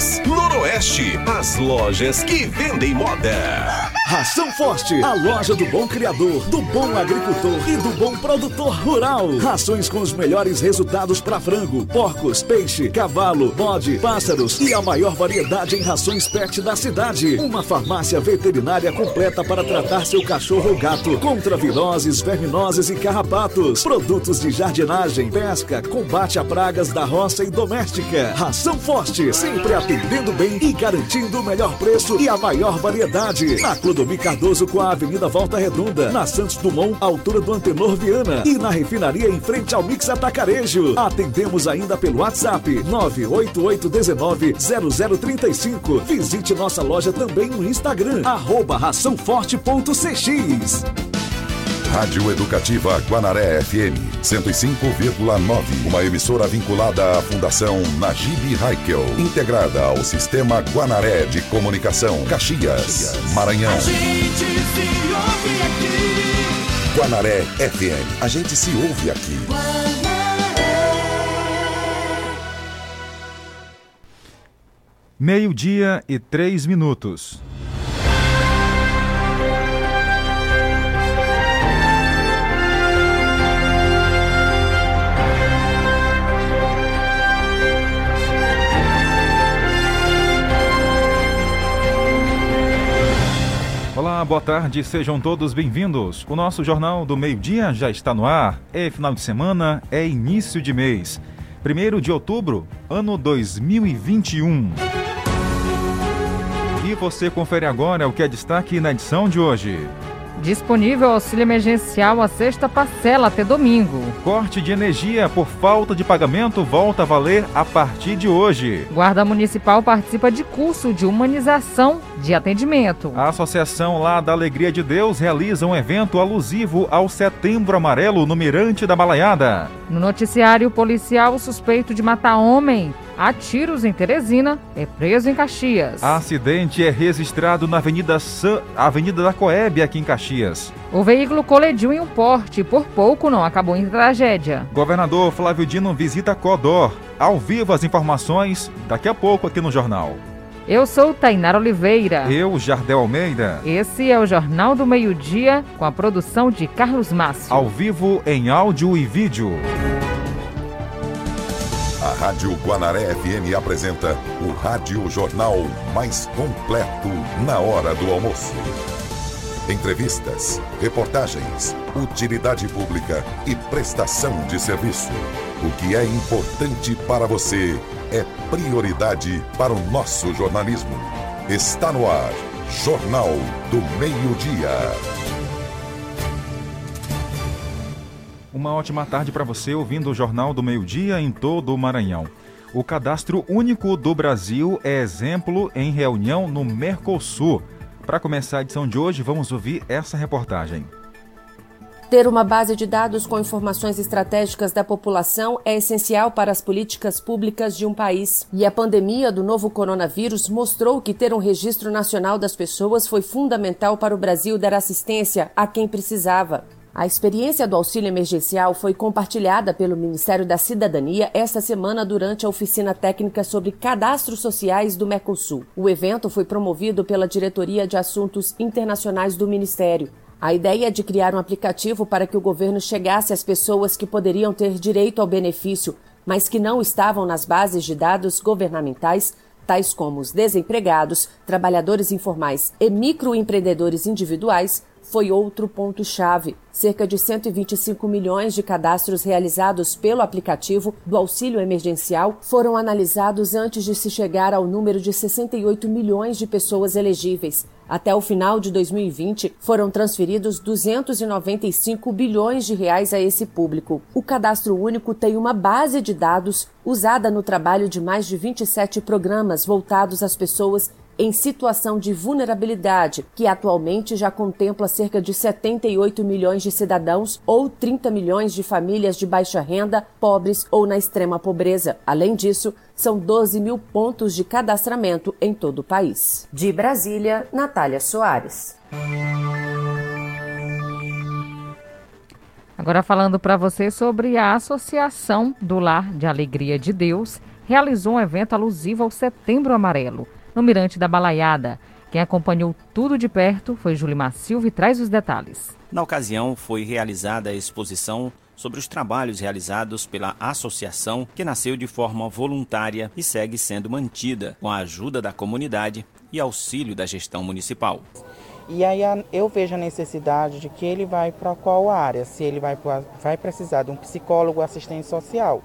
Lojas Noroeste, as lojas que vendem moda. Ração Forte, a loja do bom criador, do bom agricultor e do bom produtor rural. Rações com os melhores resultados para frango, porcos, peixe, cavalo, bode, pássaros e a maior variedade em rações pet da cidade. Uma farmácia veterinária completa para tratar seu cachorro ou gato contra viroses, verminoses e carrapatos. Produtos de jardinagem, pesca, combate a pragas da roça e doméstica. Ração Forte, sempre atendendo bem e garantindo o melhor preço e a maior variedade. Na Clodomir Cardoso com a Avenida Volta Redonda, na Santos Dumont, altura do Antenor Viana e na refinaria em frente ao Mix Atacarejo. Atendemos ainda pelo WhatsApp 988190035. Visite nossa loja também no Instagram, arroba raçãoforte.cx. Rádio Educativa Guanaré FM 105,9. Uma emissora vinculada à Fundação Najib Haikel, integrada ao Sistema Guanaré de Comunicação, Caxias, Maranhão. A gente se ouve aqui. Guanaré FM. A gente se ouve aqui. Meio-dia e três minutos. Boa tarde, sejam todos bem-vindos. O nosso Jornal do Meio-Dia já está no ar. É final de semana, é início de mês. 1 de outubro, ano 2021. E você confere agora o que é destaque na edição de hoje. Disponível auxílio emergencial a sexta parcela até domingo. Corte de energia por falta de pagamento volta a valer a partir de hoje. Guarda Municipal participa de curso de humanização de atendimento. A Associação Lá da Alegria de Deus realiza um evento alusivo ao Setembro Amarelo no Mirante da Balaiada. No noticiário policial, suspeito de matar homem a tiros em Teresina é preso em Caxias. Acidente é registrado na Avenida, San... Avenida da Coeb, aqui em Caxias. O veículo colidiu em um porte e por pouco não acabou em tragédia. Governador Flávio Dino visita Codor. Ao vivo as informações, daqui a pouco aqui no Jornal. Eu sou Tainara Oliveira. Eu, Jardel Almeida. Esse é o Jornal do Meio-Dia, com a produção de Carlos Márcio. Ao vivo, em áudio e vídeo. A Rádio Guanaré FM apresenta o Rádio Jornal mais completo na hora do almoço. Entrevistas, reportagens, utilidade pública e prestação de serviço. O que é importante para você é prioridade para o nosso jornalismo. Está no ar, Jornal do Meio-Dia. Uma ótima tarde para você ouvindo o Jornal do Meio-Dia em todo o Maranhão. O cadastro único do Brasil é exemplo em reunião no Mercosul. Para começar a edição de hoje, vamos ouvir essa reportagem. Ter uma base de dados com informações estratégicas da população é essencial para as políticas públicas de um país. E a pandemia do novo coronavírus mostrou que ter um registro nacional das pessoas foi fundamental para o Brasil dar assistência a quem precisava. A experiência do auxílio emergencial foi compartilhada pelo Ministério da Cidadania esta semana durante a oficina técnica sobre cadastros sociais do Mercosul. O evento foi promovido pela Diretoria de Assuntos Internacionais do Ministério. A ideia é de criar um aplicativo para que o governo chegasse às pessoas que poderiam ter direito ao benefício, mas que não estavam nas bases de dados governamentais, tais como os desempregados, trabalhadores informais e microempreendedores individuais, foi outro ponto-chave. Cerca de 125 milhões de cadastros realizados pelo aplicativo do auxílio emergencial foram analisados antes de se chegar ao número de 68 milhões de pessoas elegíveis. Até o final de 2020, foram transferidos 295 bilhões de reais a esse público. O cadastro único tem uma base de dados usada no trabalho de mais de 27 programas voltados às pessoas em situação de vulnerabilidade, que atualmente já contempla cerca de 78 milhões de cidadãos ou 30 milhões de famílias de baixa renda, pobres ou na extrema pobreza. Além disso, são 12 mil pontos de cadastramento em todo o país. De Brasília, Natália Soares. Agora falando para você sobre a Associação do Lar de Alegria de Deus, realizou um evento alusivo ao Setembro Amarelo, no Mirante da Balaiada. Quem acompanhou tudo de perto foi Julimar Silva e traz os detalhes. Na ocasião, foi realizada a exposição sobre os trabalhos realizados pela associação, que nasceu de forma voluntária e segue sendo mantida com a ajuda da comunidade e auxílio da gestão municipal. E aí eu vejo a necessidade de que ele vai para qual área, se ele vai, vai precisar de um psicólogo, assistente social.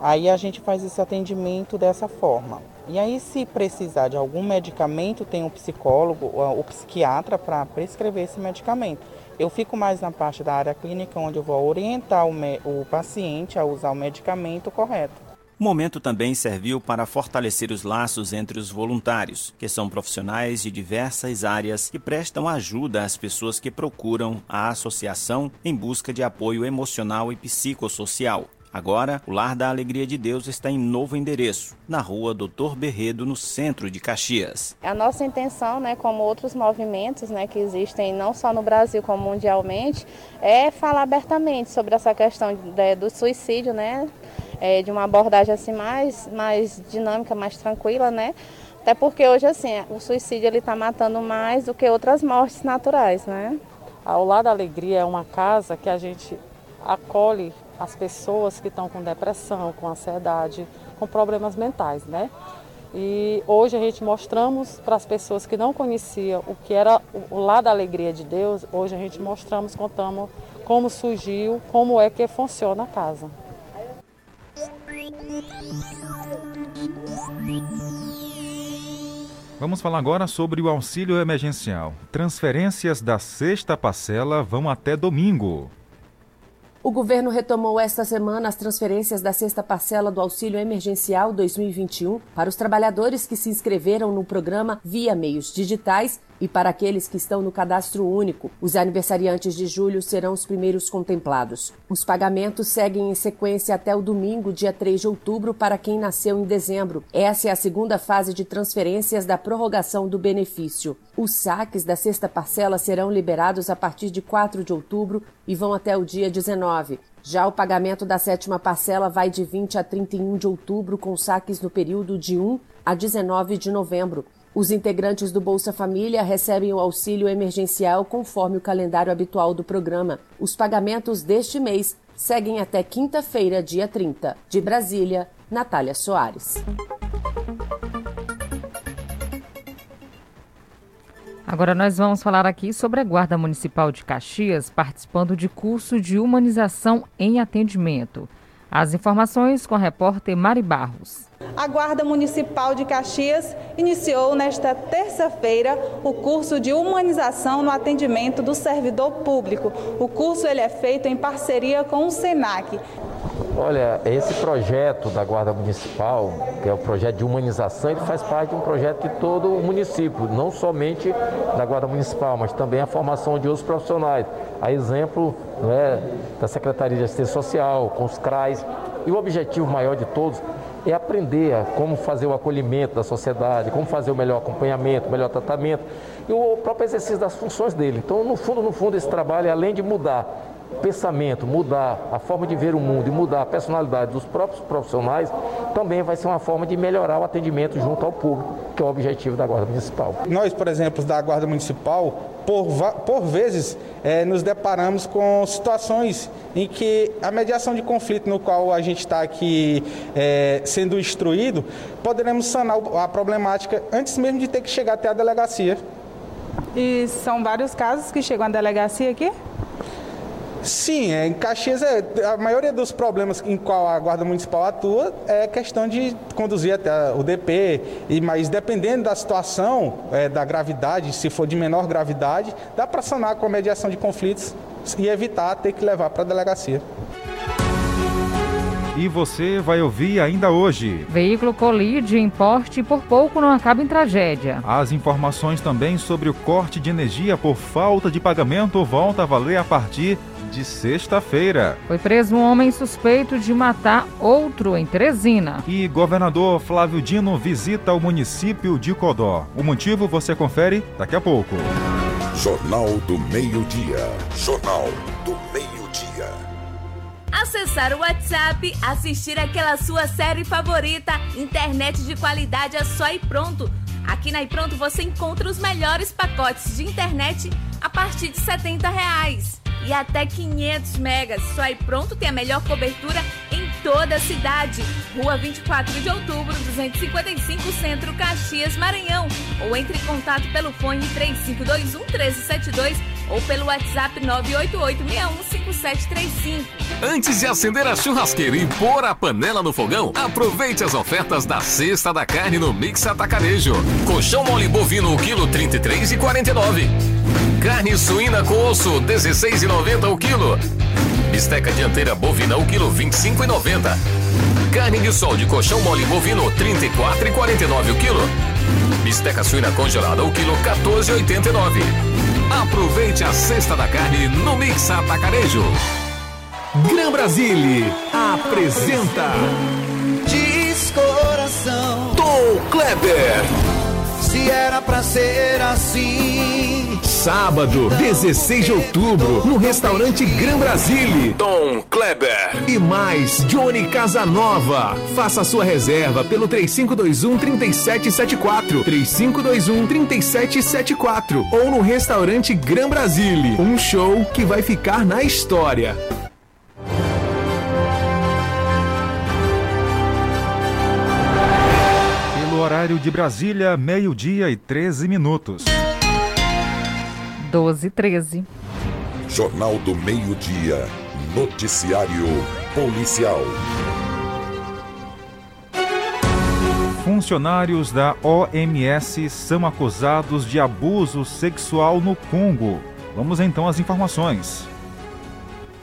Aí a gente faz esse atendimento dessa forma. E aí, se precisar de algum medicamento, tem um psicólogo ou psiquiatra para prescrever esse medicamento. Eu fico mais na parte da área clínica, onde eu vou orientar o, o paciente a usar o medicamento correto. O momento também serviu para fortalecer os laços entre os voluntários, que são profissionais de diversas áreas que prestam ajuda às pessoas que procuram a associação em busca de apoio emocional e psicossocial. Agora, o Lar da Alegria de Deus está em novo endereço, na rua Doutor Berredo, no centro de Caxias. A nossa intenção, né, como outros movimentos né, que existem não só no Brasil como mundialmente, é falar abertamente sobre essa questão de, do suicídio, né, é, de uma abordagem assim mais, mais dinâmica, mais tranquila, né, até porque hoje assim o suicídio ele está matando mais do que outras mortes naturais, né. Ao Lar da Alegria é uma casa que a gente acolhe as pessoas que estão com depressão, com ansiedade, com problemas mentais, né? E hoje a gente mostramos para as pessoas que não conheciam o que era o lado da alegria de Deus, hoje a gente mostramos, contamos como surgiu, como é que funciona a casa. Vamos falar agora sobre o auxílio emergencial. Transferências da sexta parcela vão até domingo. O governo retomou esta semana as transferências da sexta parcela do Auxílio Emergencial 2021 para os trabalhadores que se inscreveram no programa via meios digitais e para aqueles que estão no cadastro único. Os aniversariantes de julho serão os primeiros contemplados. Os pagamentos seguem em sequência até o domingo, dia 3 de outubro, para quem nasceu em dezembro. Essa é a segunda fase de transferências da prorrogação do benefício. Os saques da sexta parcela serão liberados a partir de 4 de outubro e vão até o dia 19. Já o pagamento da sétima parcela vai de 20 a 31 de outubro, com saques no período de 1 a 19 de novembro. Os integrantes do Bolsa Família recebem o auxílio emergencial conforme o calendário habitual do programa. Os pagamentos deste mês seguem até quinta-feira, dia 30. De Brasília, Natália Soares. Agora nós vamos falar aqui sobre a Guarda Municipal de Caxias participando de curso de humanização em atendimento. As informações com a repórter Mari Barros. A Guarda Municipal de Caxias iniciou nesta terça-feira o curso de humanização no atendimento do servidor público. O curso ele é feito em parceria com o SENAC. Olha, esse projeto da Guarda Municipal, que é o projeto de humanização, ele faz parte de um projeto de todo o município, não somente da Guarda Municipal, mas também a formação de outros profissionais. A exemplo é, da Secretaria de Assistência Social, com os CRAs. E o objetivo maior de todos é aprender como fazer o acolhimento da sociedade, como fazer o melhor acompanhamento, o melhor tratamento e o próprio exercício das funções dele. Então, no fundo, no fundo, esse trabalho, além de mudar pensamento, mudar a forma de ver o mundo e mudar a personalidade dos próprios profissionais, também vai ser uma forma de melhorar o atendimento junto ao público, que é o objetivo da Guarda Municipal. Nós, por exemplo, da Guarda Municipal, por, por vezes, é, nos deparamos com situações em que a mediação de conflito no qual a gente está aqui é, sendo instruído, poderemos sanar a problemática antes mesmo de ter que chegar até a delegacia. E são vários casos que chegam à delegacia aqui? Sim, é, em Caxias é, a maioria dos problemas em qual a Guarda Municipal atua é questão de conduzir até o DP, e, mas dependendo da situação, é, da gravidade, se for de menor gravidade, dá para sanar com a mediação de conflitos e evitar ter que levar para a delegacia. E você vai ouvir ainda hoje. Veículo colide em porte e por pouco não acaba em tragédia. As informações também sobre o corte de energia por falta de pagamento volta a valer a partir de sexta-feira. Foi preso um homem suspeito de matar outro em Teresina. E governador Flávio Dino visita o município de Codó. O motivo você confere daqui a pouco. Jornal do Meio-Dia. Jornal do Meio-Dia. acessar o WhatsApp, assistir aquela sua série favorita, internet de qualidade é só e pronto. Aqui na iPronto você encontra os melhores pacotes de internet a partir de 70 reais e até 500 megas. Só e pronto tem a melhor cobertura em toda a cidade. Rua 24 de outubro, 255 Centro, Caxias, Maranhão. Ou entre em contato pelo fone 3521 1372 ou pelo WhatsApp 988615735. Antes de acender a churrasqueira e pôr a panela no fogão, aproveite as ofertas da Sexta da Carne no Mix Atacarejo. Colchão mole bovino, quilo 33 e 49. Carne suína com osso, 16,90 o quilo. Bisteca dianteira bovina, o quilo 25,90. Carne de sol de colchão mole bovino, 34,49 o quilo. Bisteca suína congelada, o quilo 14,89. Aproveite a cesta da carne no Mix Atacarejo. Gran Brasile apresenta Diz coração Tom Kleber. Se era pra ser assim Sábado, 16 de outubro, no restaurante Gran Brasile. Tom Kleber. E mais, Johnny Casanova. Faça a sua reserva pelo 3521 3774. 3521 3774. Ou no restaurante Gran Brasile. Um show que vai ficar na história. Horário de Brasília, meio-dia e 13 minutos. 12 e 13. Jornal do Meio-Dia. Noticiário Policial. Funcionários da OMS são acusados de abuso sexual no Congo. Vamos então às informações.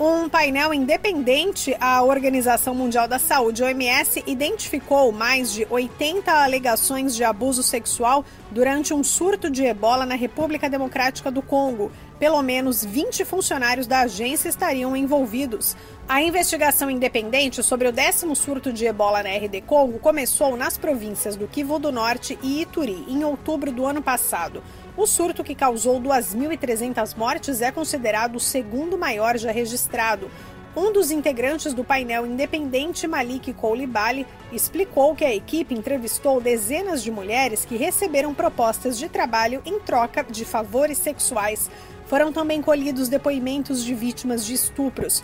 Um painel independente à Organização Mundial da Saúde, OMS, identificou mais de 80 alegações de abuso sexual durante um surto de ebola na República Democrática do Congo. Pelo menos 20 funcionários da agência estariam envolvidos. A investigação independente sobre o décimo surto de ebola na RD Congo começou nas províncias do Kivu do Norte e Ituri, em outubro do ano passado. O surto, que causou 2.300 mortes, é considerado o segundo maior já registrado. Um dos integrantes do painel independente, Malik Koulibaly, explicou que a equipe entrevistou dezenas de mulheres que receberam propostas de trabalho em troca de favores sexuais. Foram também colhidos depoimentos de vítimas de estupros.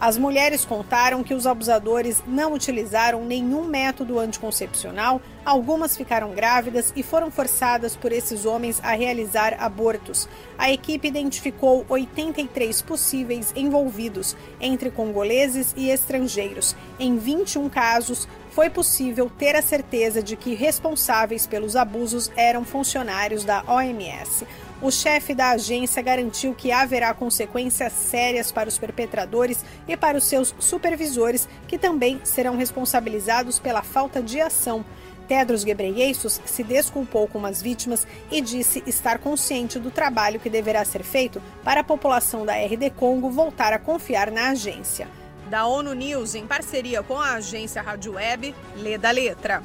As mulheres contaram que os abusadores não utilizaram nenhum método anticoncepcional, algumas ficaram grávidas e foram forçadas por esses homens a realizar abortos. A equipe identificou 83 possíveis envolvidos, entre congoleses e estrangeiros. Em 21 casos, foi possível ter a certeza de que responsáveis pelos abusos eram funcionários da OMS. O chefe da agência garantiu que haverá consequências sérias para os perpetradores e para os seus supervisores, que também serão responsabilizados pela falta de ação. Tedros Ghebreyesus se desculpou com as vítimas e disse estar consciente do trabalho que deverá ser feito para a população da RD Congo voltar a confiar na agência. Da ONU News, em parceria com a agência Rádio Web, lê da letra.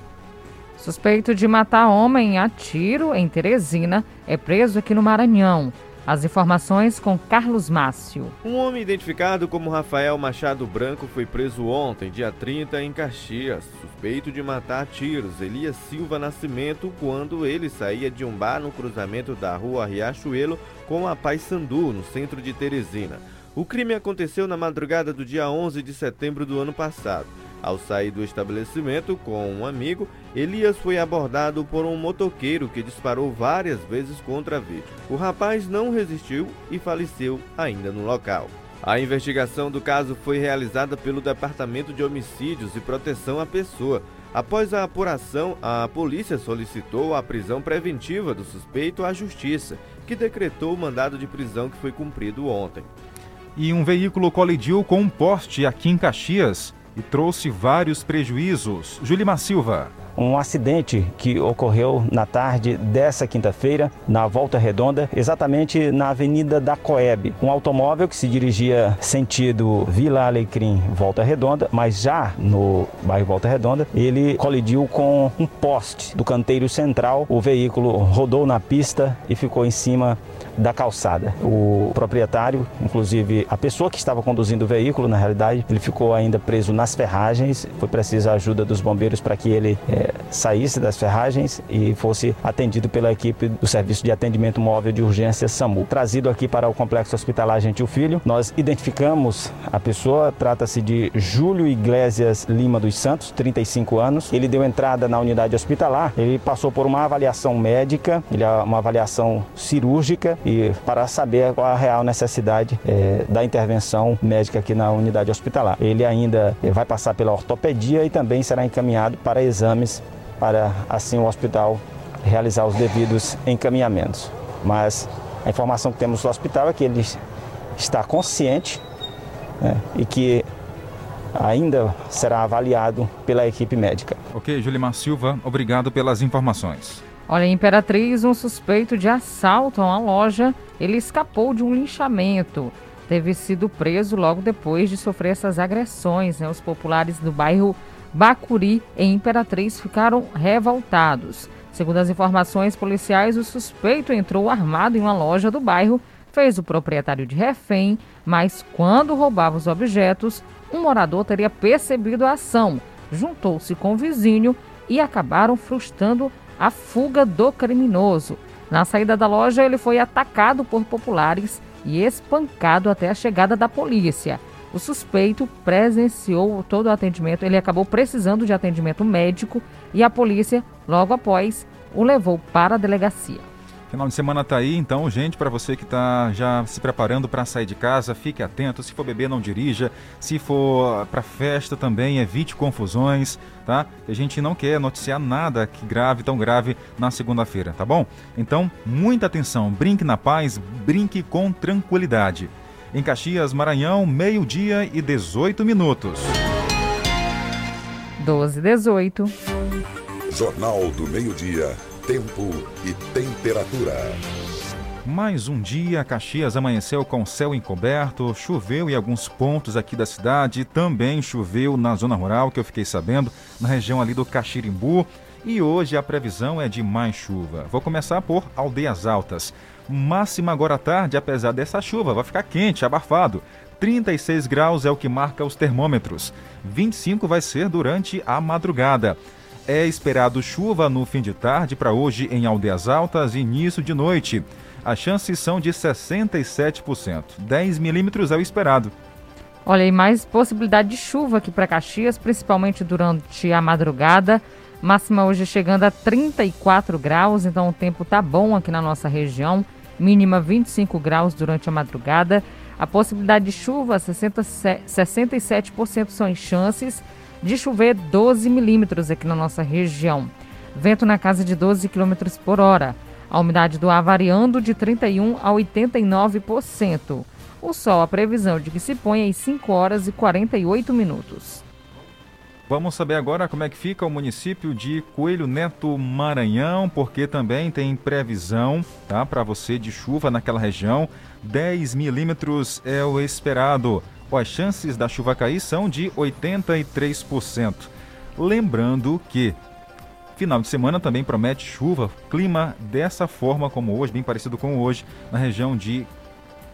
Suspeito de matar homem a tiro em Teresina é preso aqui no Maranhão. As informações com Carlos Márcio. Um homem identificado como Rafael Machado Branco foi preso ontem, dia 30, em Caxias, suspeito de matar a tiros Elias Silva Nascimento quando ele saía de um bar no cruzamento da rua Riachuelo com a Paysandu, no centro de Teresina. O crime aconteceu na madrugada do dia 11 de setembro do ano passado. Ao sair do estabelecimento com um amigo, Elias foi abordado por um motoqueiro que disparou várias vezes contra a vítima. O rapaz não resistiu e faleceu ainda no local. A investigação do caso foi realizada pelo Departamento de Homicídios e Proteção à Pessoa. Após a apuração, a polícia solicitou a prisão preventiva do suspeito à Justiça, que decretou o mandado de prisão que foi cumprido ontem. E um veículo colidiu com um poste aqui em Caxias e trouxe vários prejuízos. Julimar Silva. Um acidente que ocorreu na tarde dessa quinta-feira, na Volta Redonda, exatamente na Avenida da Coeb. Um automóvel que se dirigia sentido Vila Alecrim, Volta Redonda, mas já no bairro Volta Redonda, ele colidiu com um poste do canteiro central. O veículo rodou na pista e ficou em cima da calçada. O proprietário, inclusive a pessoa que estava conduzindo o veículo, na realidade, ele ficou ainda preso nas ferragens. Foi preciso a ajuda dos bombeiros para que ele é, saísse das ferragens e fosse atendido pela equipe do Serviço de Atendimento Móvel de Urgência SAMU. Trazido aqui para o Complexo Hospitalar Gentil Filho, nós identificamos a pessoa, trata-se de Júlio Iglesias Lima dos Santos, 35 anos. Ele deu entrada na unidade hospitalar, ele passou por uma avaliação médica, é uma avaliação cirúrgica e para saber qual a real necessidade é, da intervenção médica aqui na unidade hospitalar. Ele ainda eh, vai passar pela ortopedia e também será encaminhado para exames para assim o hospital realizar os devidos encaminhamentos. Mas a informação que temos do hospital é que ele está consciente né, e que ainda será avaliado pela equipe médica. Ok, Julimar Silva, obrigado pelas informações. Olha, em Imperatriz, um suspeito de assalto a uma loja, ele escapou de um linchamento. Teve sido preso logo depois de sofrer essas agressões. Né? Os populares do bairro Bacuri, em Imperatriz, ficaram revoltados. Segundo as informações policiais, o suspeito entrou armado em uma loja do bairro, fez o proprietário de refém, mas quando roubava os objetos, um morador teria percebido a ação, juntou-se com o vizinho e acabaram frustrando a fuga do criminoso. Na saída da loja, ele foi atacado por populares e espancado até a chegada da polícia. O suspeito presenciou todo o atendimento, ele acabou precisando de atendimento médico e a polícia, logo após, o levou para a delegacia. Final de semana tá aí, então, gente, para você que tá já se preparando para sair de casa, fique atento. Se for beber, não dirija. Se for para festa também, evite confusões, tá? A gente não quer noticiar nada que grave, tão grave na segunda-feira, tá bom? Então, muita atenção. Brinque na paz, brinque com tranquilidade. Em Caxias, Maranhão, meio-dia e 18 minutos. 12 18. Jornal do Meio-Dia tempo e temperatura. Mais um dia, Caxias amanheceu com céu encoberto, choveu em alguns pontos aqui da cidade, também choveu na zona rural, que eu fiquei sabendo, na região ali do Caxirimbu. E hoje a previsão é de mais chuva. Vou começar por Aldeias Altas. Máxima agora à tarde, apesar dessa chuva, vai ficar quente, abafado. 36 graus é o que marca os termômetros. 25 vai ser durante a madrugada. É esperado chuva no fim de tarde para hoje em Aldeias Altas e início de noite. As chances são de 67%. 10 milímetros é o esperado. Olha, e mais possibilidade de chuva aqui para Caxias, principalmente durante a madrugada. Máxima hoje chegando a 34 graus, então o tempo tá bom aqui na nossa região. Mínima 25 graus durante a madrugada. A possibilidade de chuva, 60, 67% são as chances de chover 12 milímetros aqui na nossa região. Vento na casa de 12 quilômetros por hora. A umidade do ar variando de 31% a 89%. O sol, a previsão de que se põe às 5 horas e 48 minutos. Vamos saber agora como é que fica o município de Coelho Neto Maranhão, porque também tem previsão tá, para você de chuva naquela região. 10 milímetros é o esperado as chances da chuva cair são de 83%. Lembrando que final de semana também promete chuva, clima dessa forma como hoje, bem parecido com hoje, na região de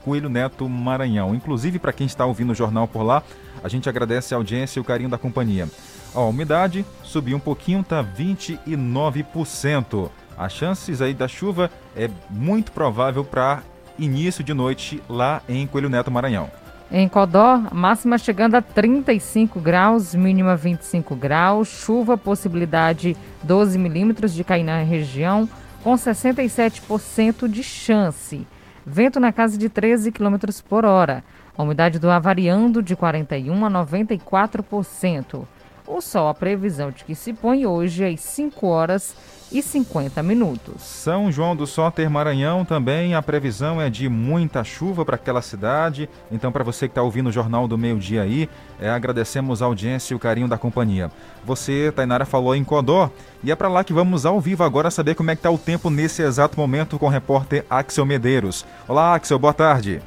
Coelho Neto, Maranhão. Inclusive, para quem está ouvindo o jornal por lá, a gente agradece a audiência e o carinho da companhia. A umidade subiu um pouquinho, está 29%. As chances aí da chuva é muito provável para início de noite lá em Coelho Neto, Maranhão. Em Codó, máxima chegando a 35 graus, mínima 25 graus, chuva, possibilidade 12 milímetros de cair na região, com 67% de chance. Vento na casa de 13 km por hora. A umidade do ar variando de 41% a 94%. O sol, a previsão de que se põe hoje às 5 horas e 50 minutos. São João do Soter, Maranhão, também a previsão é de muita chuva para aquela cidade. Então, para você que está ouvindo o Jornal do Meio Dia aí, é, agradecemos a audiência e o carinho da companhia. Você, Tainara, falou em Codó e é para lá que vamos ao vivo agora saber como é que está o tempo nesse exato momento com o repórter Axel Medeiros. Olá, Axel, boa tarde.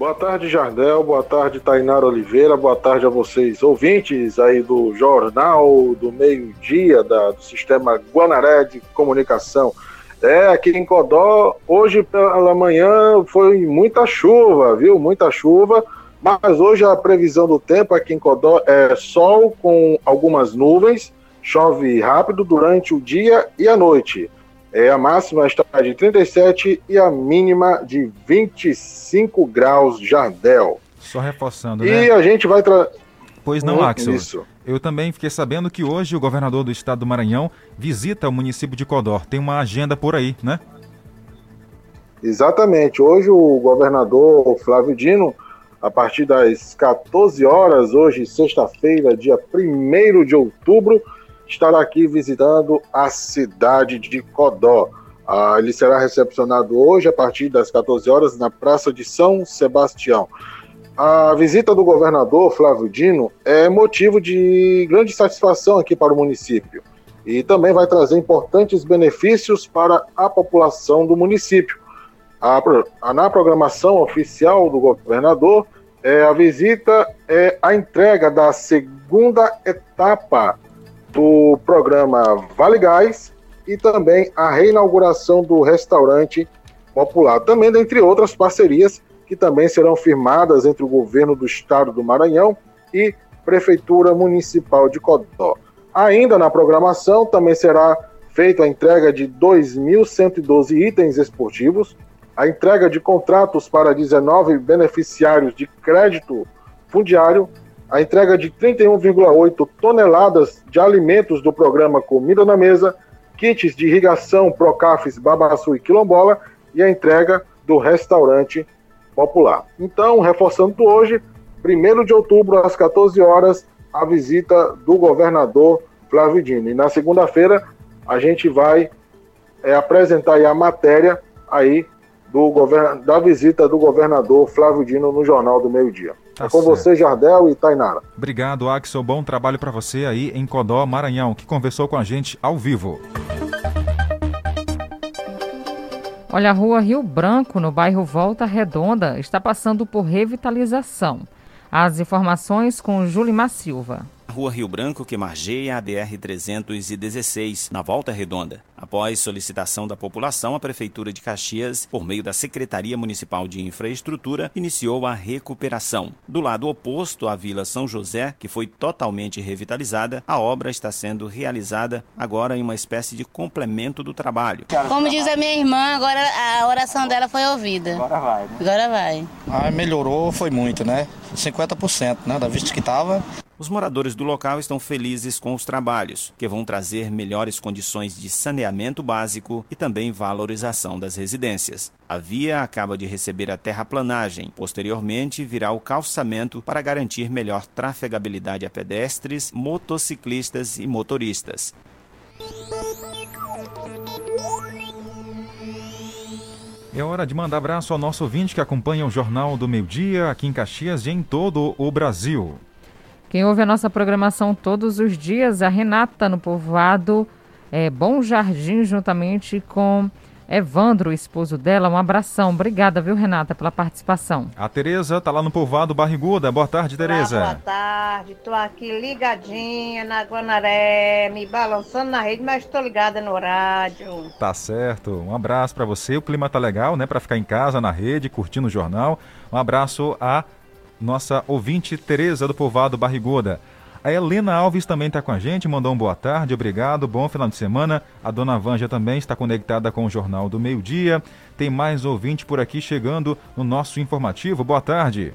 Boa tarde, Jardel. Boa tarde, Tainara Oliveira. Boa tarde a vocês, ouvintes aí do Jornal do Meio-Dia, do Sistema Guanaré de Comunicação. É, aqui em Codó, hoje pela manhã foi muita chuva, viu? Muita chuva. Mas hoje a previsão do tempo aqui em Codó é sol com algumas nuvens, chove rápido durante o dia e a noite. É, a máxima está de 37 e a mínima de 25 graus Jardel. Só reforçando, E né? a gente vai trazer. Pois não, Hum, Axel. isso. Eu também fiquei sabendo que hoje o governador do estado do Maranhão visita o município de Codó. Tem uma agenda por aí, né? Exatamente. Hoje o governador Flávio Dino, a partir das 14 horas, hoje, sexta-feira, dia 1 de outubro, estará aqui visitando a cidade de Codó. Ah, ele será recepcionado hoje, a partir das 14 horas, na Praça de São Sebastião. A visita do governador Flávio Dino é motivo de grande satisfação aqui para o município e também vai trazer importantes benefícios para a população do município. A, a- na programação oficial do governador, é, a visita é a entrega da segunda etapa do programa Vale Gás e também a reinauguração do restaurante popular, também dentre outras parcerias que também serão firmadas entre o governo do estado do Maranhão e Prefeitura Municipal de Codó. Ainda na programação também será feita a entrega de 2.112 itens esportivos, a entrega de contratos para 19 beneficiários de crédito fundiário, a entrega de 31,8 toneladas de alimentos do programa Comida na Mesa, kits de irrigação Procafes Babaçu e Quilombola e a entrega do restaurante popular. Então, reforçando hoje, 1 de outubro, às 14 horas, a visita do governador Flávio Dino. E na segunda-feira, a gente vai é, apresentar a matéria aí do da visita do governador Flávio Dino no Jornal do Meio Dia. Tá é com certo. você, Jardel e Tainara. Obrigado, Axel. Bom trabalho para você aí em Codó, Maranhão, que conversou com a gente ao vivo. Olha, a rua Rio Branco, no bairro Volta Redonda, está passando por revitalização. As informações com Julimar Silva. Rua Rio Branco, que margeia a BR-316, na Volta Redonda. Após solicitação da população, a Prefeitura de Caxias, por meio da Secretaria Municipal de Infraestrutura, iniciou a recuperação. Do lado oposto à Vila São José, que foi totalmente revitalizada, a obra está sendo realizada agora em uma espécie de complemento do trabalho. Como diz a minha irmã, agora a oração dela foi ouvida. Agora vai, né? Agora vai. Ah, melhorou, foi muito, né? 50%, né? Da vista que estava. Os moradores do local estão felizes com os trabalhos, que vão trazer melhores condições de saneamento básico e também valorização das residências. A via acaba de receber a terraplanagem. Posteriormente, virá o calçamento para garantir melhor trafegabilidade a pedestres, motociclistas e motoristas. É hora de mandar abraço ao nosso ouvinte que acompanha o Jornal do Meio Dia aqui em Caxias e em todo o Brasil. Quem ouve a nossa programação todos os dias, a Renata no povoado é, Bom Jardim, juntamente com Evandro, o esposo dela. Um abração. Obrigada, viu, Renata, pela participação. A Tereza tá lá no povoado Barriguda. Boa tarde, Olá, Tereza. boa tarde, tô aqui ligadinha na Guanaré, me balançando na rede, mas tô ligada no rádio. Tá certo. Um abraço para você. O clima tá legal, né? Para ficar em casa, na rede, curtindo o jornal. Um abraço a nossa ouvinte Tereza do Povoado Barriguda. A Helena Alves também está com a gente, mandou um boa tarde, obrigado, bom final de semana. A dona Vanja também está conectada com o Jornal do Meio Dia. Tem mais ouvinte por aqui chegando no nosso informativo. Boa tarde.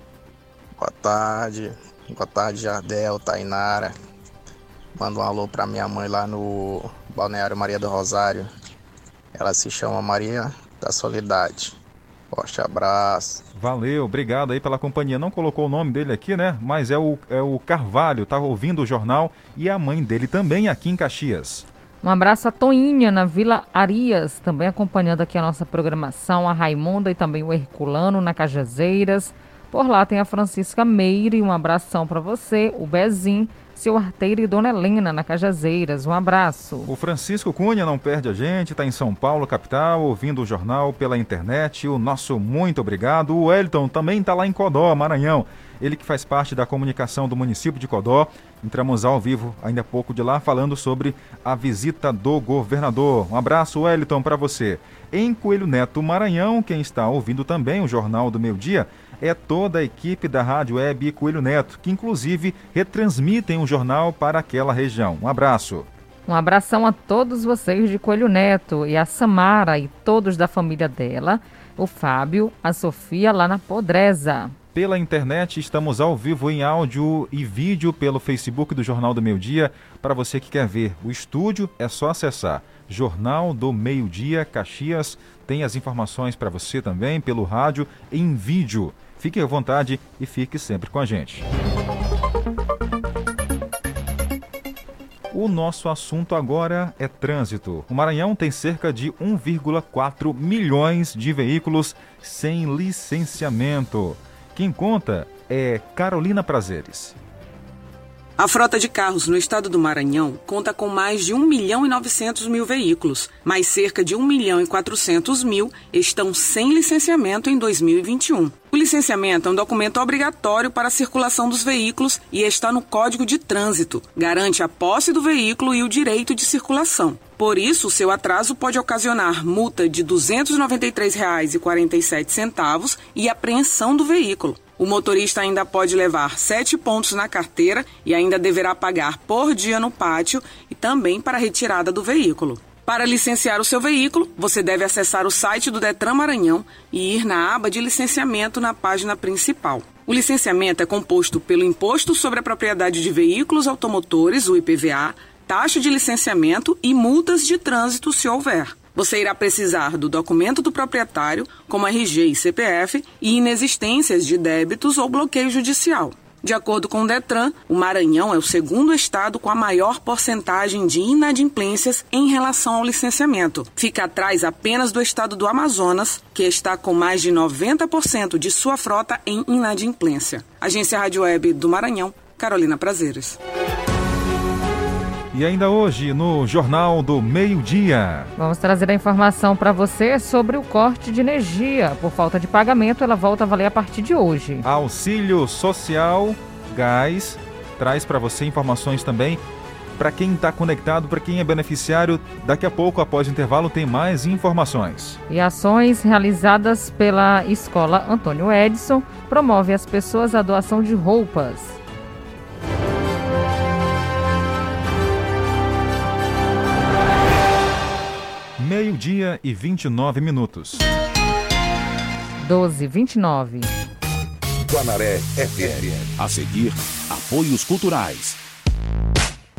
Boa tarde, boa tarde Jardel, Tainara. Manda um alô pra minha mãe lá no Balneário Maria do Rosário. Ela se chama Maria da Soledade. Forte abraço. Valeu, obrigado aí pela companhia. Não colocou o nome dele aqui, né? Mas é o, é o Carvalho, tá ouvindo o jornal e a mãe dele também aqui em Caxias. Um abraço a Toinha, na Vila Arias, também acompanhando aqui a nossa programação, a Raimunda e também o Herculano na Cajazeiras. Por lá tem a Francisca Meire, um abração para você, o Bezim, seu Arteiro e Dona Helena, na Cajazeiras. Um abraço. O Francisco Cunha não perde a gente, está em São Paulo, capital, ouvindo o jornal pela internet. O nosso muito obrigado. O Wellington também está lá em Codó, Maranhão. Ele que faz parte da comunicação do município de Codó. Entramos ao vivo ainda há pouco de lá falando sobre a visita do governador. Um abraço, Wellington, para você. Em Coelho Neto, Maranhão, quem está ouvindo também o Jornal do Meio Dia é toda a equipe da Rádio Web Coelho Neto, que inclusive retransmitem o jornal para aquela região. Um abraço. Um abração a todos vocês de Coelho Neto e a Samara e todos da família dela, o Fábio, a Sofia lá na Podreza. Pela internet, estamos ao vivo em áudio e vídeo pelo Facebook do Jornal do Meio Dia. Para você que quer ver o estúdio, é só acessar Jornal do Meio Dia Caxias. Tem as informações para você também pelo rádio em vídeo. Fique à vontade e fique sempre com a gente. O nosso assunto agora é trânsito. O Maranhão tem cerca de 1,4 milhões de veículos sem licenciamento. Quem conta é Carolina Prazeres. A frota de carros no estado do Maranhão conta com mais de 1 milhão e 900 mil veículos, mas cerca de 1 milhão e 400 mil estão sem licenciamento em 2021. O licenciamento é um documento obrigatório para a circulação dos veículos e está no Código de Trânsito. Garante a posse do veículo e o direito de circulação. Por isso, seu atraso pode ocasionar multa de R$ 293,47 e apreensão do veículo. O motorista ainda pode levar sete pontos na carteira e ainda deverá pagar por dia no pátio e também para a retirada do veículo. Para licenciar o seu veículo, você deve acessar o site do Detran Maranhão e ir na aba de licenciamento na página principal. O licenciamento é composto pelo Imposto sobre a Propriedade de Veículos Automotores, o IPVA, taxa de licenciamento e multas de trânsito se houver. Você irá precisar do documento do proprietário, como RG e CPF, e inexistências de débitos ou bloqueio judicial. De acordo com o Detran, o Maranhão é o segundo estado com a maior porcentagem de inadimplências em relação ao licenciamento. Fica atrás apenas do estado do Amazonas, que está com mais de 90% de sua frota em inadimplência. Agência Rádio Web do Maranhão, Carolina Prazeres. E ainda hoje, no Jornal do Meio-Dia. Vamos trazer a informação para você sobre o corte de energia. Por falta de pagamento, ela volta a valer a partir de hoje. Auxílio Social Gás traz para você informações também para quem está conectado, para quem é beneficiário. Daqui a pouco, após o intervalo, tem mais informações. E ações realizadas pela Escola Antônio Edson promove as pessoas a doação de roupas. Meio-dia e 29 minutos. 12, 29. Guanaré FM. A seguir, apoios culturais.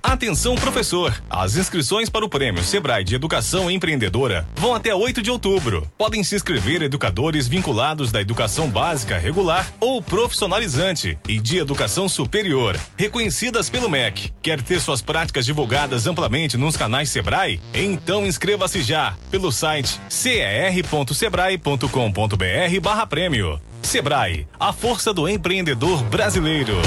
Atenção, professor! As inscrições para o Prêmio Sebrae de Educação Empreendedora vão até 8 de outubro. Podem se inscrever educadores vinculados da educação básica regular ou profissionalizante e de educação superior, reconhecidas pelo MEC. Quer ter suas práticas divulgadas amplamente nos canais Sebrae? Então inscreva-se já pelo site cer.sebrae.com.br/barra prêmio. Sebrae, a força do empreendedor brasileiro.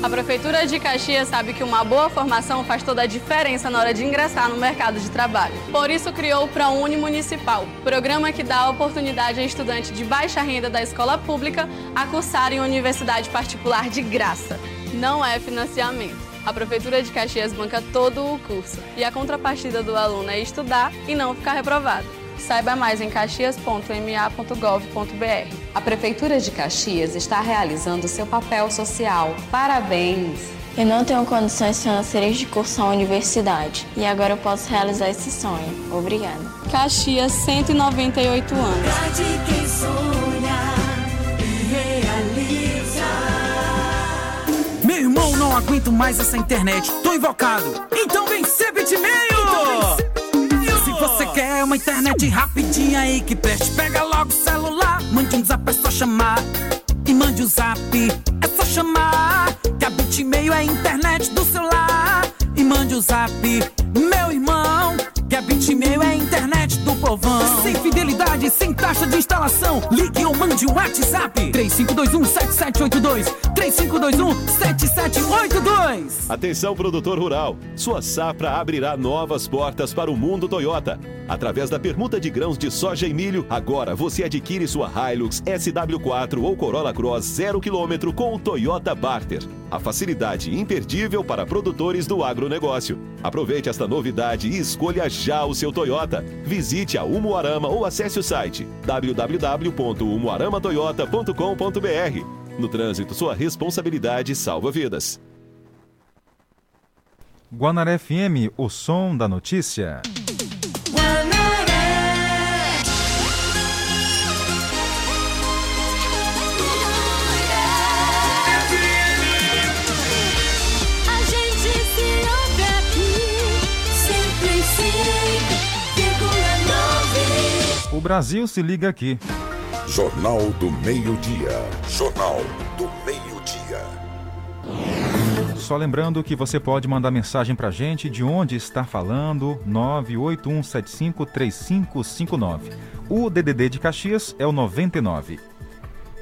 A Prefeitura de Caxias sabe que uma boa formação faz toda a diferença na hora de ingressar no mercado de trabalho. Por isso criou o ProUni Municipal, programa que dá a oportunidade a estudante de baixa renda da escola pública a cursar em universidade particular de graça. Não é financiamento. A Prefeitura de Caxias banca todo o curso e a contrapartida do aluno é estudar e não ficar reprovado. Saiba mais em caxias.ma.gov.br. A Prefeitura de Caxias está realizando seu papel social. Parabéns! Eu não tenho condições financeiras de cursar a universidade e agora eu posso realizar esse sonho. Obrigada. Caxias, 198 anos. quem sonha e realiza. Meu irmão, não aguento mais essa internet. Tô invocado. Então vem ser bitmail! Se você quer uma internet rapidinha aí que preste, pega logo o celular. Mande um zap, é só chamar. E mande o um zap, é só chamar. Que a Bitmail é a internet do celular. E mande o um zap, meu irmão. Que a Bitmail é a internet do povão. Sem fidelidade sem taxa de instalação. Ligue ou mande um WhatsApp 3521 7782 3521 7782. Atenção, produtor rural. Sua safra abrirá novas portas para o mundo Toyota. Através da permuta de grãos de soja e milho, agora você adquire sua Hilux SW4 ou Corolla Cross 0 km com o Toyota Barter. A facilidade imperdível para produtores do agronegócio. Aproveite esta novidade e escolha já o seu Toyota. Visite a Umuarama ou acesse o site www.umuaramatoyota.com.br. No trânsito, sua responsabilidade salva vidas. Guanaré FM, o som da notícia. O Brasil se liga aqui. Jornal do Meio-Dia. Jornal do Meio-Dia. Só lembrando que você pode mandar mensagem pra gente de onde está falando, 981753559. O DDD de Caxias é o 99.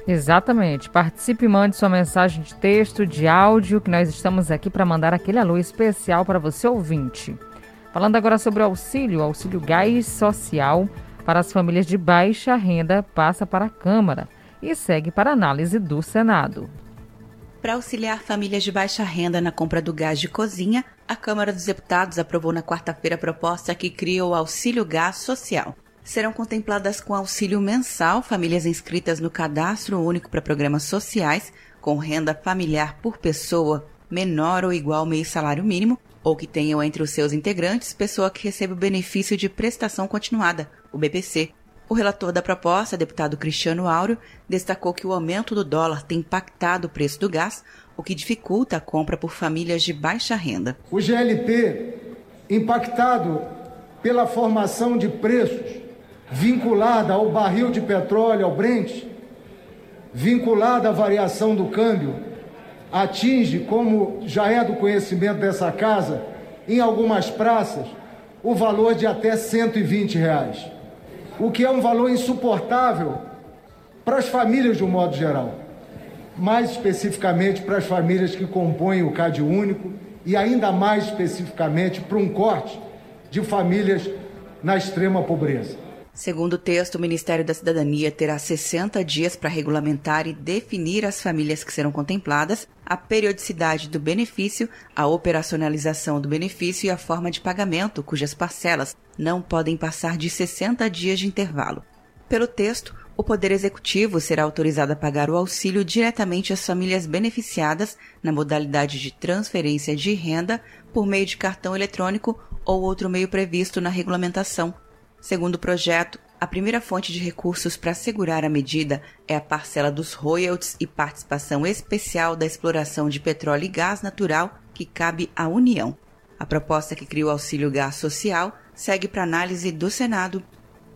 Exatamente. Participe e mande sua mensagem de texto, de áudio, que nós estamos aqui para mandar aquele alô especial para você ouvinte. Falando agora sobre o auxílio, auxílio gás social para as famílias de baixa renda passa para a Câmara e segue para análise do Senado. Para auxiliar famílias de baixa renda na compra do gás de cozinha, a Câmara dos Deputados aprovou na quarta-feira a proposta que cria o Auxílio Gás Social. Serão contempladas com auxílio mensal famílias inscritas no Cadastro Único para Programas Sociais, com renda familiar por pessoa menor ou igual ao meio salário mínimo, ou que tenham entre os seus integrantes pessoa que recebe o benefício de prestação continuada, o BPC. O relator da proposta, deputado Cristiano Áureo, destacou que o aumento do dólar tem impactado o preço do gás, o que dificulta a compra por famílias de baixa renda. O GLP, impactado pela formação de preços vinculada ao barril de petróleo, ao Brent, vinculada à variação do câmbio, atinge, como já é do conhecimento dessa casa, em algumas praças, o valor de até 120 reais, o que é um valor insuportável para as famílias de um modo geral, mais especificamente para as famílias que compõem o CAD único e ainda mais especificamente para um corte de famílias na extrema pobreza. Segundo o texto, o Ministério da Cidadania terá 60 dias para regulamentar e definir as famílias que serão contempladas, a periodicidade do benefício, a operacionalização do benefício e a forma de pagamento, cujas parcelas não podem passar de 60 dias de intervalo. Pelo texto, o Poder Executivo será autorizado a pagar o auxílio diretamente às famílias beneficiadas na modalidade de transferência de renda por meio de cartão eletrônico ou outro meio previsto na regulamentação. Segundo o projeto, a primeira fonte de recursos para assegurar a medida é a parcela dos royalties e participação especial da exploração de petróleo e gás natural que cabe à União. A proposta que cria o auxílio gás social segue para análise do Senado.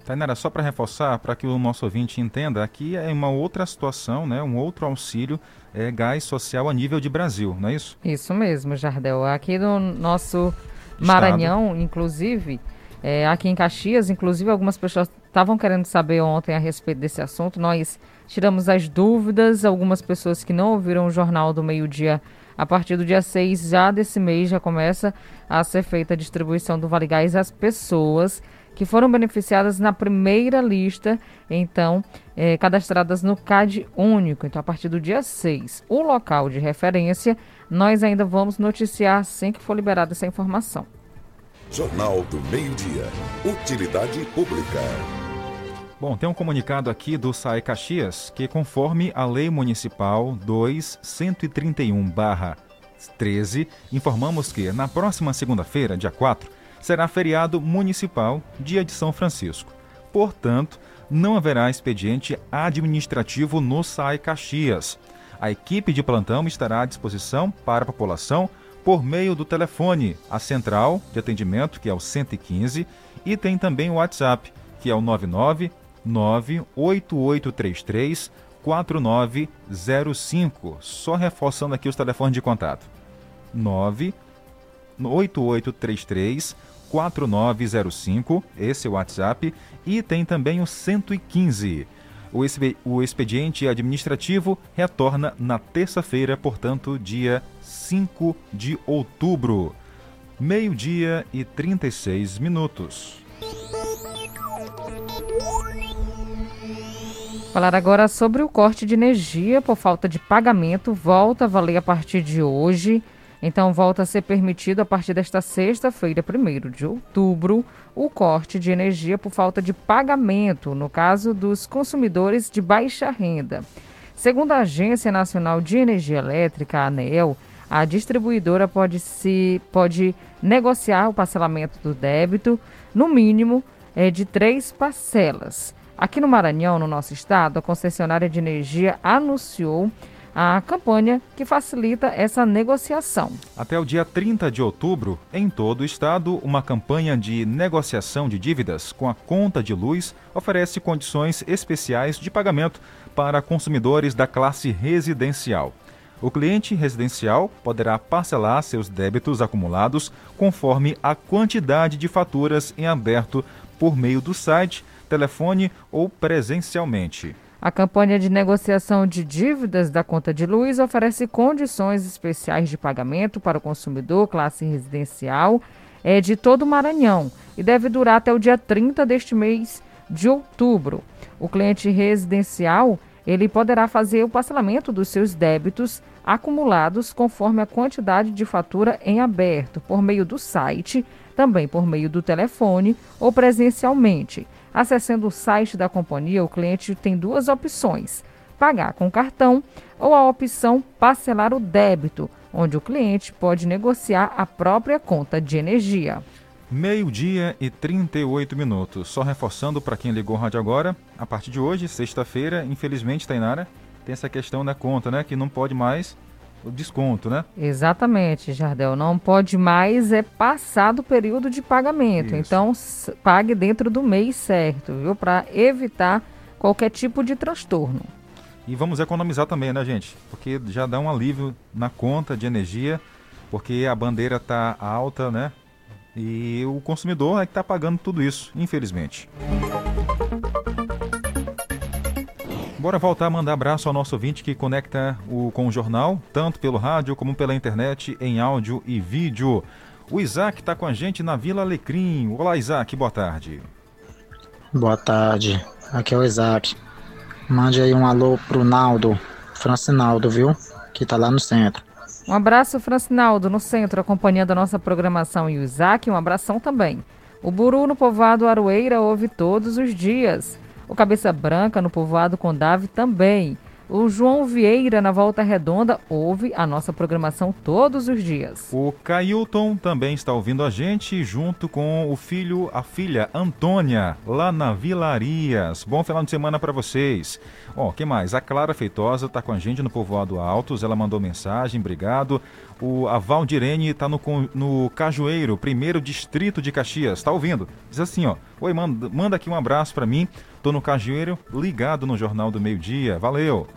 Tainara, só para reforçar, para que o nosso ouvinte entenda, aqui é uma outra situação, né? um outro auxílio é, gás social a nível de Brasil, não é isso? Isso mesmo, Jardel. Aqui no nosso Maranhão, inclusive, é, aqui em Caxias, inclusive, algumas pessoas estavam querendo saber ontem a respeito desse assunto. Nós tiramos as dúvidas. Algumas pessoas que não ouviram o Jornal do Meio-Dia, a partir do dia 6 já desse mês, já começa a ser feita a distribuição do Vale Gás às pessoas que foram beneficiadas na primeira lista, então, é, cadastradas no CAD único. Então, a partir do dia 6, o local de referência, nós ainda vamos noticiar assim que for liberada essa informação. Jornal do Meio-Dia. Utilidade Pública. Bom, tem um comunicado aqui do SAE Caxias que, conforme a Lei Municipal 2131-13, informamos que na próxima segunda-feira, dia 4, será feriado municipal, dia de São Francisco. Portanto, não haverá expediente administrativo no SAE Caxias. A equipe de plantão estará à disposição para a população por meio do telefone, a central de atendimento, que é o 115, e tem também o WhatsApp, que é o 99 98833 4905. Só reforçando aqui os telefones de contato. 9 8833 4905, esse é o WhatsApp, e tem também o 115. O, o expediente administrativo retorna na terça-feira, portanto, dia 5 de outubro. Meio-dia e 36 minutos. Falar agora sobre o corte de energia por falta de pagamento. Volta a valer a partir de hoje. Então, volta a ser permitido a partir desta sexta-feira, 1 de outubro, o corte de energia por falta de pagamento, no caso dos consumidores de baixa renda. Segundo a Agência Nacional de Energia Elétrica, a ANEEL, a distribuidora pode, se, pode negociar o parcelamento do débito, no mínimo, é, de três parcelas. Aqui no Maranhão, no nosso estado, a concessionária de energia anunciou a campanha que facilita essa negociação. Até o dia 30 de outubro, em todo o estado, uma campanha de negociação de dívidas com a conta de luz oferece condições especiais de pagamento para consumidores da classe residencial. O cliente residencial poderá parcelar seus débitos acumulados conforme a quantidade de faturas em aberto por meio do site telefone ou presencialmente. A campanha de negociação de dívidas da conta de luz oferece condições especiais de pagamento para o consumidor classe residencial é de todo o Maranhão e deve durar até o dia 30 deste mês de outubro. O cliente residencial ele poderá fazer o parcelamento dos seus débitos acumulados conforme a quantidade de fatura em aberto por meio do site, também por meio do telefone ou presencialmente. Acessando o site da companhia, o cliente tem duas opções: pagar com cartão ou a opção parcelar o débito, onde o cliente pode negociar a própria conta de energia. Meio-dia e 38 minutos. Só reforçando para quem ligou o rádio agora, a partir de hoje, sexta-feira, infelizmente, Tainara, tem essa questão da conta, né? Que não pode mais o desconto, né? Exatamente, Jardel. Não pode mais é passar do período de pagamento. Isso. Então, pague dentro do mês certo, viu? Para evitar qualquer tipo de transtorno. E vamos economizar também, né, gente? Porque já dá um alívio na conta de energia, porque a bandeira está alta, né? E o consumidor é que está pagando tudo isso, infelizmente. Bora voltar a mandar abraço ao nosso ouvinte que conecta o, com o jornal, tanto pelo rádio como pela internet, em áudio e vídeo. O Isaac está com a gente na Vila Alecrim. Olá, Isaac, boa tarde. Boa tarde, aqui é o Isaac. Mande aí um alô pro Naldo, Francinaldo, viu? Que tá lá no centro. Um abraço, Francinaldo, no centro, acompanhando a nossa programação. E o Isaac, um abração também. O Buru no povoado Aroeira ouve todos os dias. O Cabeça Branca, no povoado Condave, também. O João Vieira, na Volta Redonda, ouve a nossa programação todos os dias. O Cailton também está ouvindo a gente, junto com o filho, a filha Antônia, lá na Vilarias. Bom final de semana para vocês. Ó, oh, que mais? A Clara Feitosa está com a gente no Povoado Altos, ela mandou mensagem, obrigado. O, a Valdirene está no, no Cajueiro, primeiro distrito de Caxias, está ouvindo? Diz assim, ó, oi, manda, manda aqui um abraço para mim, tô no Cajueiro, ligado no Jornal do Meio Dia, valeu.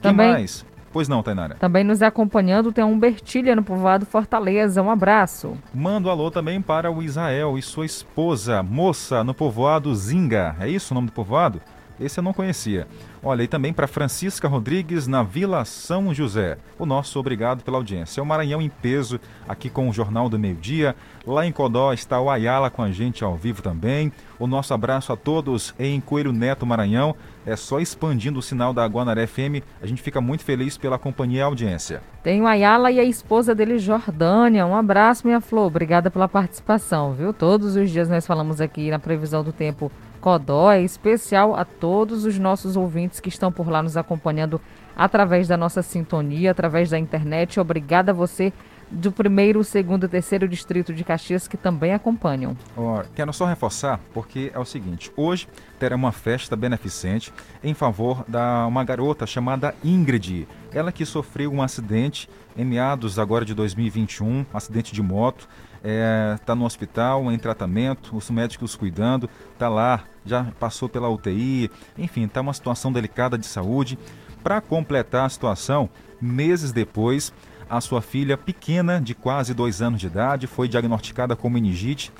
Também, que mais? Pois não, Tainara. Também nos acompanhando tem um Bertilha no povoado Fortaleza. Um abraço. Mando alô também para o Israel e sua esposa, moça, no povoado Zinga. É isso o nome do povoado? Esse eu não conhecia. Olha, e também para Francisca Rodrigues, na Vila São José. O nosso obrigado pela audiência. É o Maranhão em peso, aqui com o Jornal do Meio Dia. Lá em Codó está o Ayala com a gente ao vivo também. O nosso abraço a todos em Coelho Neto, Maranhão. É só expandindo o sinal da Guanaré FM. A gente fica muito feliz pela companhia e audiência. Tem o Ayala e a esposa dele, Jordânia. Um abraço, minha flor. Obrigada pela participação, viu? Todos os dias nós falamos aqui na previsão do tempo Codó é especial a todos os nossos ouvintes que estão por lá nos acompanhando através da nossa sintonia, através da internet. Obrigada a você do primeiro, segundo e terceiro distrito de Caxias que também acompanham. Oh, quero só reforçar, porque é o seguinte: hoje terá uma festa beneficente em favor da uma garota chamada Ingrid. Ela que sofreu um acidente em meados agora de 2021, um acidente de moto está é, tá no hospital, em tratamento, os médicos cuidando, está lá, já passou pela UTI, enfim, está uma situação delicada de saúde. Para completar a situação, meses depois, A sua filha pequena, de quase dois anos de idade, foi diagnosticada com meningite.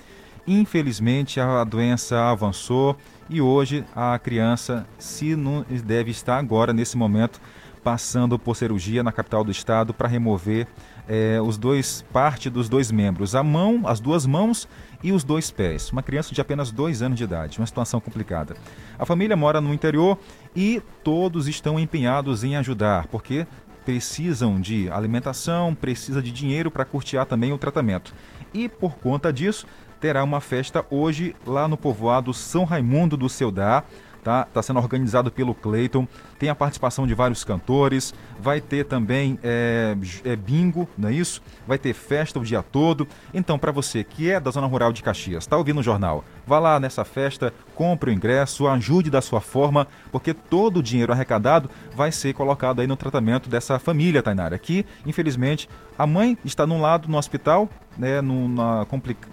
Infelizmente, a doença avançou e hoje a criança, se não deve estar agora, nesse momento, passando por cirurgia na capital do estado para remover é, os dois parte dos dois membros, a mão, as duas mãos e os dois pés. Uma criança de apenas dois anos de idade, uma situação complicada. A família mora no interior e todos estão empenhados em ajudar, porque precisam de alimentação, precisa de dinheiro para curtir também o tratamento. E por conta disso, terá uma festa hoje lá no povoado São Raimundo do Ceudá, tá? Tá sendo organizado pelo Cleiton, tem a participação de vários cantores, vai ter também é, é, bingo, não é isso? Vai ter festa o dia todo. Então, para você que é da zona rural de Caxias, está ouvindo o jornal, vá lá nessa festa, compre o ingresso, ajude da sua forma, porque todo o dinheiro arrecadado vai ser colocado aí no tratamento dessa família, Tainara, que, infelizmente, a mãe está num lado no hospital, né, numa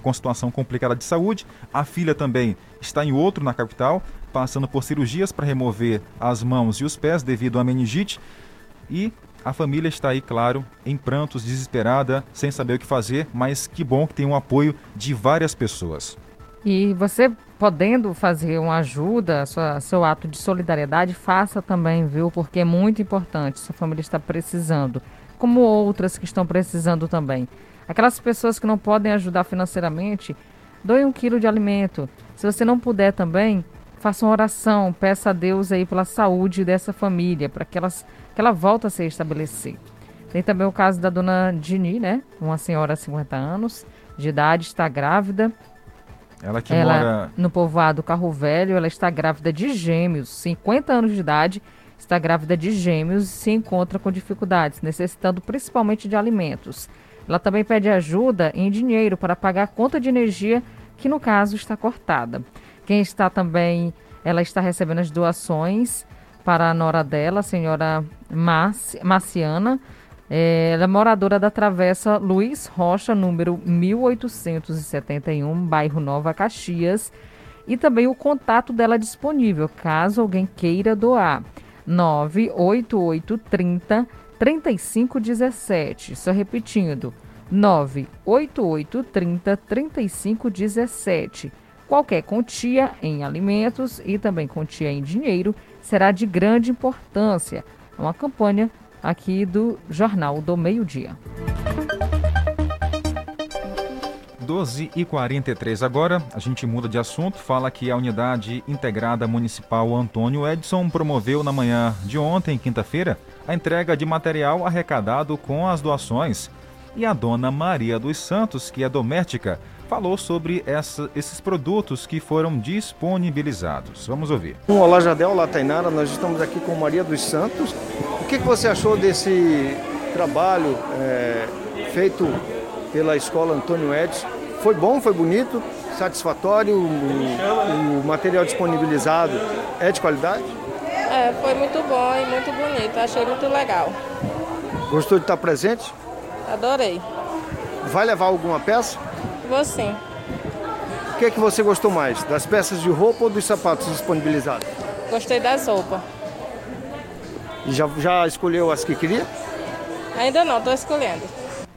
com situação complicada de saúde, a filha também está em outro na capital, passando por cirurgias para remover as mãos e os pés devido à meningite. E a família está aí, claro, em prantos, desesperada, sem saber o que fazer, mas que bom que tem um apoio de várias pessoas. E você podendo fazer uma ajuda, sua, seu ato de solidariedade, faça também, viu? Porque é muito importante. Sua família está precisando, como outras que estão precisando também. Aquelas pessoas que não podem ajudar financeiramente, doe um quilo de alimento. Se você não puder também, faça uma oração, peça a Deus aí pela saúde dessa família, para que, elas, que ela volte a se estabelecer. Tem também o caso da dona Dini, né? Uma senhora de 50 anos de idade, está grávida. Ela que ela, mora. No povoado Carro Velho, ela está grávida de gêmeos, 50 anos de idade, está grávida de gêmeos e se encontra com dificuldades, necessitando principalmente de alimentos. Ela também pede ajuda em dinheiro para pagar a conta de energia, que no caso está cortada. Quem está também, ela está recebendo as doações para a nora dela, a senhora Marciana. É, ela é moradora da Travessa Luiz Rocha, número 1871, bairro Nova Caxias. E também o contato dela disponível, caso alguém queira doar. 98830 3517. Só repetindo, 98830 3517. Qualquer quantia em alimentos e também quantia em dinheiro será de grande importância. É uma campanha aqui do Jornal do Meio-Dia. 12 e 43 agora, a gente muda de assunto, fala que a Unidade Integrada Municipal Antônio Edson promoveu na manhã de ontem, quinta-feira, a entrega de material arrecadado com as doações. E a dona Maria dos Santos, que é doméstica, falou sobre essa, esses produtos que foram disponibilizados. Vamos ouvir. Olá, Jadel, olá, Tainara. Nós estamos aqui com Maria dos Santos. O que, que você achou desse trabalho é, feito pela Escola Antônio Edson? Foi bom, foi bonito, satisfatório? O, o material disponibilizado é de qualidade? É, foi muito bom e muito bonito. Achei muito legal. Gostou de estar presente? Adorei. Vai levar alguma peça? Vou sim. O que é que você gostou mais? Das peças de roupa ou dos sapatos disponibilizados? Gostei das roupas. E já, já escolheu as que queria? Ainda não, estou escolhendo.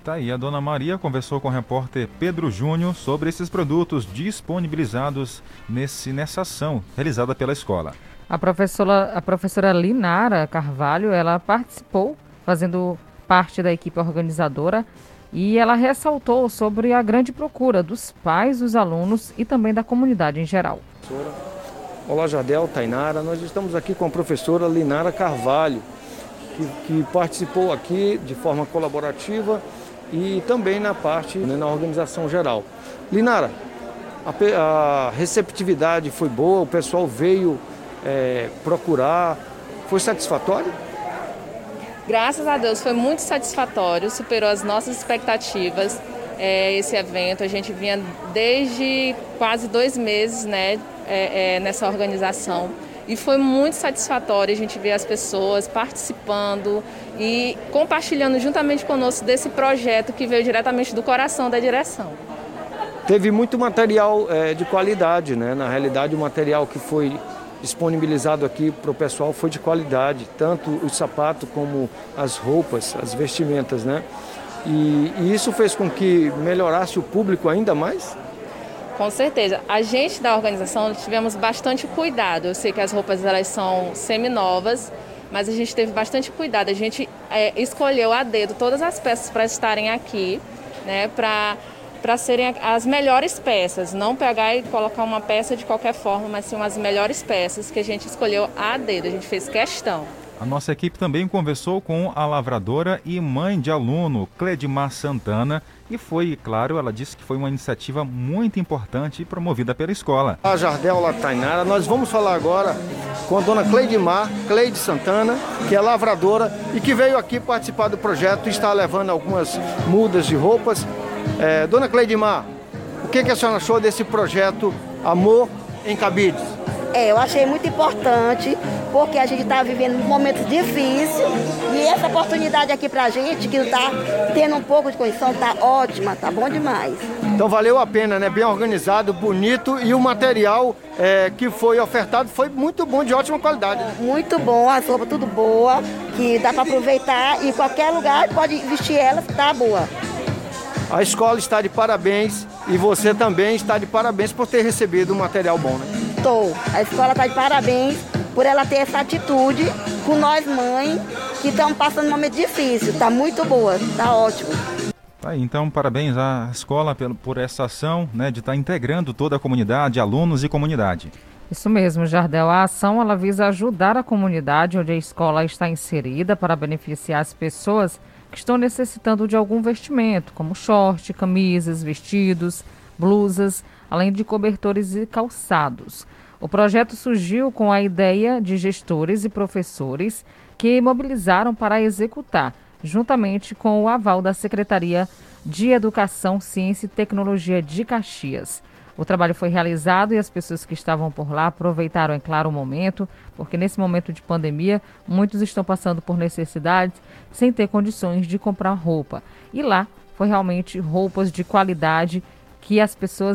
Tá aí, a dona Maria conversou com o repórter Pedro Júnior sobre esses produtos disponibilizados nesse, nessa ação realizada pela escola. A professora, a professora Linara Carvalho, ela participou fazendo parte da equipe organizadora e ela ressaltou sobre a grande procura dos pais, dos alunos e também da comunidade em geral. Olá, Jardel, Tainara. Nós estamos aqui com a professora Linara Carvalho, que, que participou aqui de forma colaborativa e também na parte, né, na organização geral. Linara, a, a, receptividade foi boa, o pessoal veio é, procurar, foi satisfatório? Graças a Deus foi muito satisfatório, superou as nossas expectativas. É, esse evento a gente vinha desde quase dois meses, né, é, é, nessa organização e foi muito satisfatório a gente ver as pessoas participando e compartilhando juntamente conosco desse projeto que veio diretamente do coração da direção. Teve muito material é, de qualidade, né? Na realidade, o material que foi disponibilizado aqui para o pessoal foi de qualidade, tanto o sapato como as roupas, as vestimentas, né? E, e isso fez com que melhorasse o público ainda mais? Com certeza. A gente da organização tivemos bastante cuidado. Eu sei que as roupas elas são semi-novas, mas a gente teve bastante cuidado. A gente é, escolheu a dedo todas as peças para estarem aqui, né, para para serem as melhores peças, não pegar e colocar uma peça de qualquer forma, mas sim as melhores peças que a gente escolheu a dedo, a gente fez questão. A nossa equipe também conversou com a lavradora e mãe de aluno, Cledimar Santana, e foi, claro, ela disse que foi uma iniciativa muito importante e promovida pela escola. A Jardel Latainara, nós vamos falar agora com a dona Cleidimar, Cleide Santana, que é lavradora e que veio aqui participar do projeto e está levando algumas mudas de roupas. É, dona Cleidimar, o que, que a senhora achou desse projeto Amor em Cabides? É, eu achei muito importante, porque a gente está vivendo momentos difíceis e essa oportunidade aqui pra gente, que está tendo um pouco de condição, tá ótima, tá bom demais. Então valeu a pena, né? Bem organizado, bonito e o material é, que foi ofertado foi muito bom, de ótima qualidade. Muito bom, as roupas tudo boa, que dá para aproveitar e qualquer lugar pode vestir elas, tá boa. A escola está de parabéns e você também está de parabéns por ter recebido um material bom, né? Estou. A escola está de parabéns por ela ter essa atitude com nós mães que estamos passando um momento difícil. Está muito boa, está ótimo. Tá então, parabéns à escola por, por essa ação né, de estar tá integrando toda a comunidade, alunos e comunidade. Isso mesmo, Jardel. A ação ela visa ajudar a comunidade onde a escola está inserida para beneficiar as pessoas que estão necessitando de algum vestimento, como short, camisas, vestidos, blusas, além de cobertores e calçados. O projeto surgiu com a ideia de gestores e professores que mobilizaram para executar, juntamente com o aval da Secretaria de Educação, Ciência e Tecnologia de Caxias. O trabalho foi realizado e as pessoas que estavam por lá aproveitaram, é claro, o momento, porque nesse momento de pandemia, muitos estão passando por necessidades sem ter condições de comprar roupa. E lá foi realmente roupas de qualidade que as pessoas